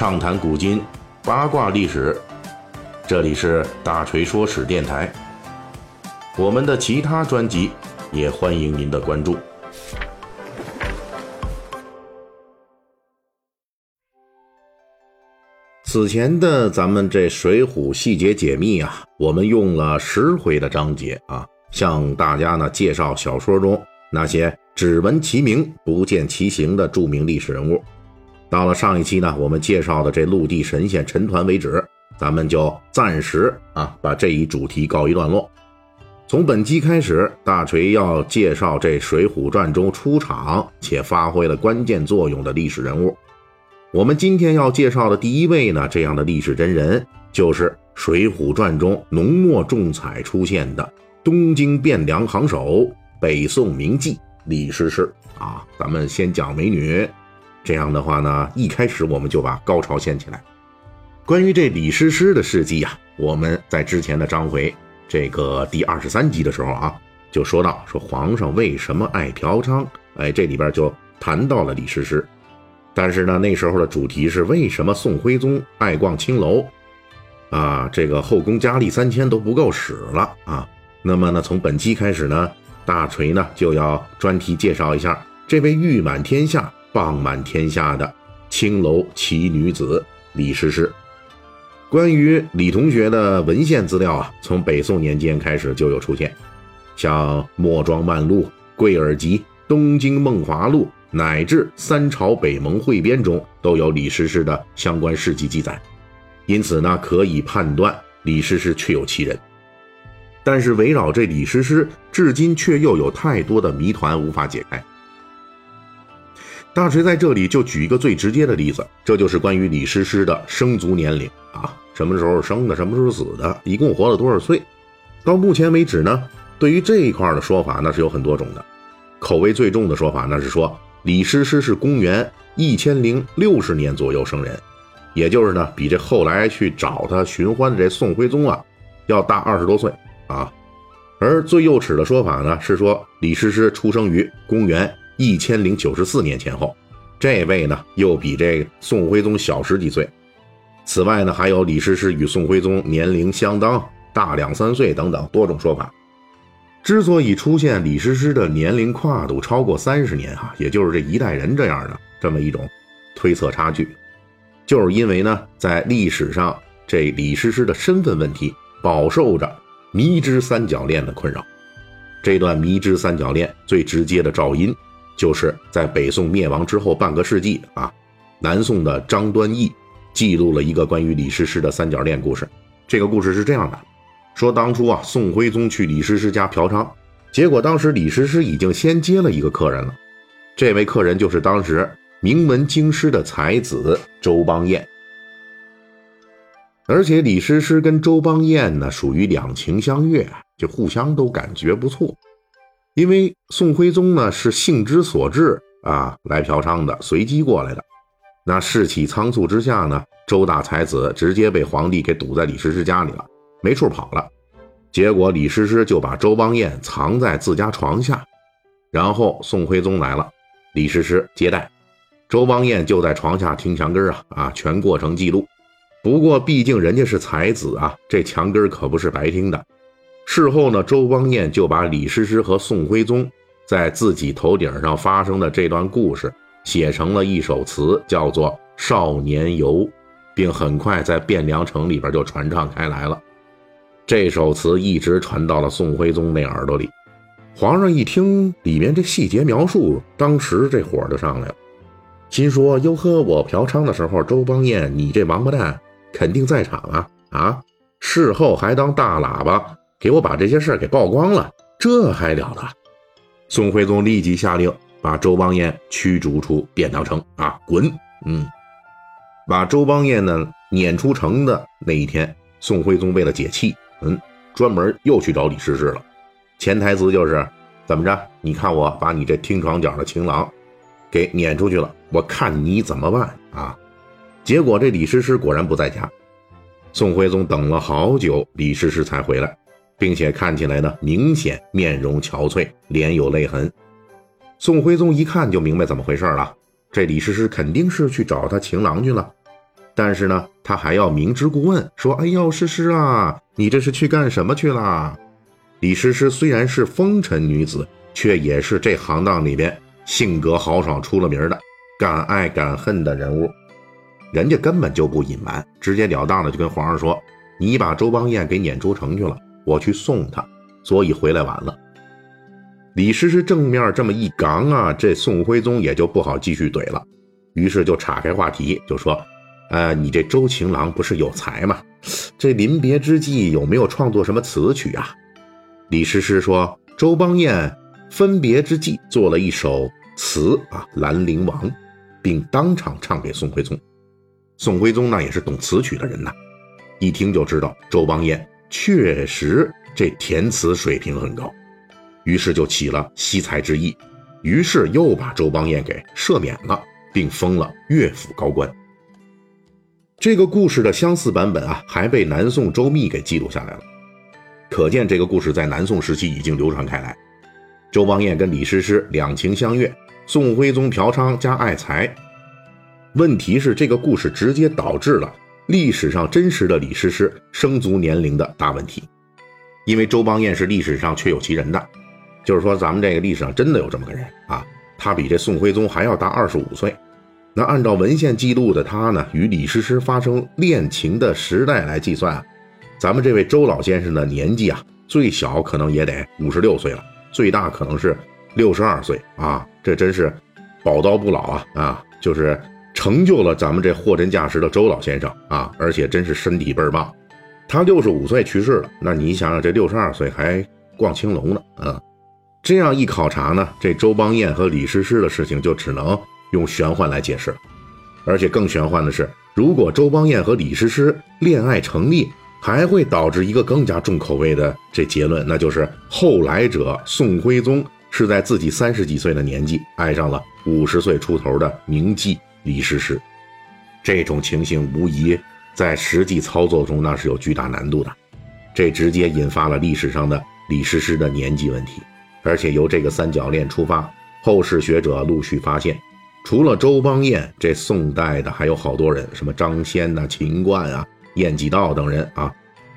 畅谈古今，八卦历史。这里是大锤说史电台。我们的其他专辑也欢迎您的关注。此前的咱们这《水浒细节解密》啊，我们用了十回的章节啊，向大家呢介绍小说中那些只闻其名不见其形的著名历史人物。到了上一期呢，我们介绍的这陆地神仙陈团为止，咱们就暂时啊把这一主题告一段落。从本期开始，大锤要介绍这《水浒传》中出场且发挥了关键作用的历史人物。我们今天要介绍的第一位呢，这样的历史真人，就是《水浒传》中浓墨重彩出现的东京汴梁行首、北宋名妓李师师啊。咱们先讲美女。这样的话呢，一开始我们就把高潮掀起来。关于这李师师的事迹呀，我们在之前的章回这个第二十三集的时候啊，就说到说皇上为什么爱嫖娼，哎，这里边就谈到了李师师。但是呢，那时候的主题是为什么宋徽宗爱逛青楼啊？这个后宫佳丽三千都不够使了啊。那么呢，从本期开始呢，大锤呢就要专题介绍一下这位誉满天下。傍满天下的青楼奇女子李师师。关于李同学的文献资料啊，从北宋年间开始就有出现，像《墨庄漫录》《贵尔集》《东京梦华录》乃至《三朝北盟汇编》中都有李师师的相关事迹记载，因此呢，可以判断李师师确有其人。但是围绕这李师师，至今却又有太多的谜团无法解开。大锤在这里就举一个最直接的例子，这就是关于李师师的生卒年龄啊，什么时候生的，什么时候死的，一共活了多少岁？到目前为止呢，对于这一块的说法那是有很多种的。口味最重的说法那是说李师师是公元一千零六十年左右生人，也就是呢比这后来去找他寻欢的这宋徽宗啊要大二十多岁啊。而最幼齿的说法呢是说李师师出生于公元。一千零九十四年前后，这位呢又比这宋徽宗小十几岁。此外呢，还有李师师与宋徽宗年龄相当，大两三岁等等多种说法。之所以出现李师师的年龄跨度超过三十年啊，也就是这一代人这样的这么一种推测差距，就是因为呢，在历史上这李师师的身份问题饱受着迷之三角恋的困扰。这段迷之三角恋最直接的照因。就是在北宋灭亡之后半个世纪啊，南宋的张端义记录了一个关于李师师的三角恋故事。这个故事是这样的：说当初啊，宋徽宗去李师师家嫖娼，结果当时李师师已经先接了一个客人了。这位客人就是当时名闻京师的才子周邦彦。而且李师师跟周邦彦呢，属于两情相悦，就互相都感觉不错。因为宋徽宗呢是兴之所至啊来嫖娼的，随机过来的。那士气仓促之下呢，周大才子直接被皇帝给堵在李师师家里了，没处跑了。结果李师师就把周邦彦藏在自家床下，然后宋徽宗来了，李师师接待周邦彦就在床下听墙根啊啊，全过程记录。不过毕竟人家是才子啊，这墙根可不是白听的。事后呢，周邦彦就把李师师和宋徽宗在自己头顶上发生的这段故事写成了一首词，叫做《少年游》，并很快在汴梁城里边就传唱开来了。这首词一直传到了宋徽宗那耳朵里。皇上一听里面这细节描述，当时这火就上来了，心说：“哟呵，我嫖娼的时候，周邦彦，你这王八蛋肯定在场啊！啊，事后还当大喇叭。”给我把这些事儿给曝光了，这还了得！宋徽宗立即下令把周邦彦驱逐出汴梁城啊，滚！嗯，把周邦彦呢撵出城的那一天，宋徽宗为了解气，嗯，专门又去找李师师了。潜台词就是怎么着？你看我把你这听床角的情郎给撵出去了，我看你怎么办啊？结果这李师师果然不在家，宋徽宗等了好久，李师师才回来。并且看起来呢，明显面容憔悴，脸有泪痕。宋徽宗一看就明白怎么回事了，这李师师肯定是去找他情郎去了。但是呢，他还要明知故问，说：“哎呦，诗诗啊，你这是去干什么去了？”李诗诗虽然是风尘女子，却也是这行当里边性格豪爽、出了名的敢爱敢恨的人物。人家根本就不隐瞒，直截了当的就跟皇上说：“你把周邦彦给撵出城去了，我去送他，所以回来晚了。”李师师正面这么一刚啊，这宋徽宗也就不好继续怼了，于是就岔开话题，就说：“呃，你这周情郎不是有才吗？这临别之际有没有创作什么词曲啊？”李师师说：“周邦彦分别之际做了一首词啊，《兰陵王》，并当场唱给宋徽宗。”宋徽宗呢也是懂词曲的人呐，一听就知道周邦彦确实这填词水平很高，于是就起了惜才之意，于是又把周邦彦给赦免了，并封了乐府高官。这个故事的相似版本啊，还被南宋周密给记录下来了，可见这个故事在南宋时期已经流传开来。周邦彦跟李师师两情相悦，宋徽宗嫖娼加爱财。问题是，这个故事直接导致了历史上真实的李师师生卒年龄的大问题，因为周邦彦是历史上确有其人的，就是说咱们这个历史上真的有这么个人啊，他比这宋徽宗还要大二十五岁。那按照文献记录的他呢，与李师师发生恋情的时代来计算，咱们这位周老先生的年纪啊，最小可能也得五十六岁了，最大可能是六十二岁啊，这真是宝刀不老啊啊，就是。成就了咱们这货真价实的周老先生啊，而且真是身体倍儿棒。他六十五岁去世了，那你想想，这六十二岁还逛青楼呢啊！这样一考察呢，这周邦彦和李师师的事情就只能用玄幻来解释了。而且更玄幻的是，如果周邦彦和李师师恋爱成立，还会导致一个更加重口味的这结论，那就是后来者宋徽宗是在自己三十几岁的年纪爱上了五十岁出头的名妓。李师师，这种情形无疑在实际操作中那是有巨大难度的，这直接引发了历史上的李师师的年纪问题。而且由这个三角恋出发，后世学者陆续发现，除了周邦彦，这宋代的还有好多人，什么张先呐、秦观啊、晏几道等人啊，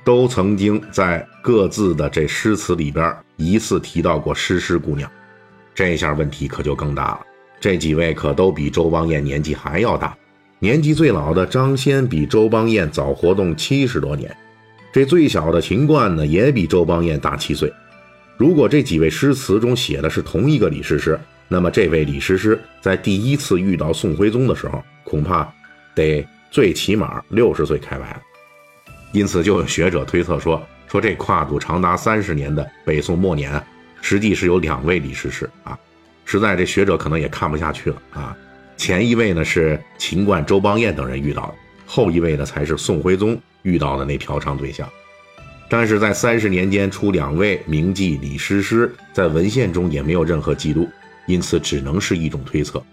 都曾经在各自的这诗词里边疑似提到过诗诗姑娘。这下问题可就更大了。这几位可都比周邦彦年纪还要大，年纪最老的张先比周邦彦早活动七十多年，这最小的秦观呢也比周邦彦大七岁。如果这几位诗词中写的是同一个李师师，那么这位李师师在第一次遇到宋徽宗的时候，恐怕得最起码六十岁开外了。因此，就有学者推测说，说这跨度长达三十年的北宋末年，实际是有两位李师师啊。实在这学者可能也看不下去了啊！前一位呢是秦观、周邦彦等人遇到的，后一位呢才是宋徽宗遇到的那嫖娼对象。但是在三十年间出两位名妓李师师，在文献中也没有任何记录，因此只能是一种推测。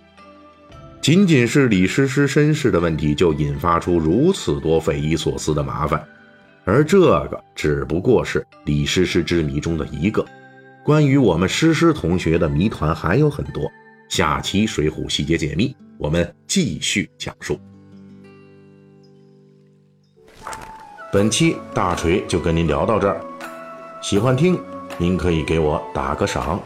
仅仅是李师师身世的问题，就引发出如此多匪夷所思的麻烦，而这个只不过是李师师之谜中的一个。关于我们诗诗同学的谜团还有很多，下期《水浒细节解密》我们继续讲述。本期大锤就跟您聊到这儿，喜欢听您可以给我打个赏。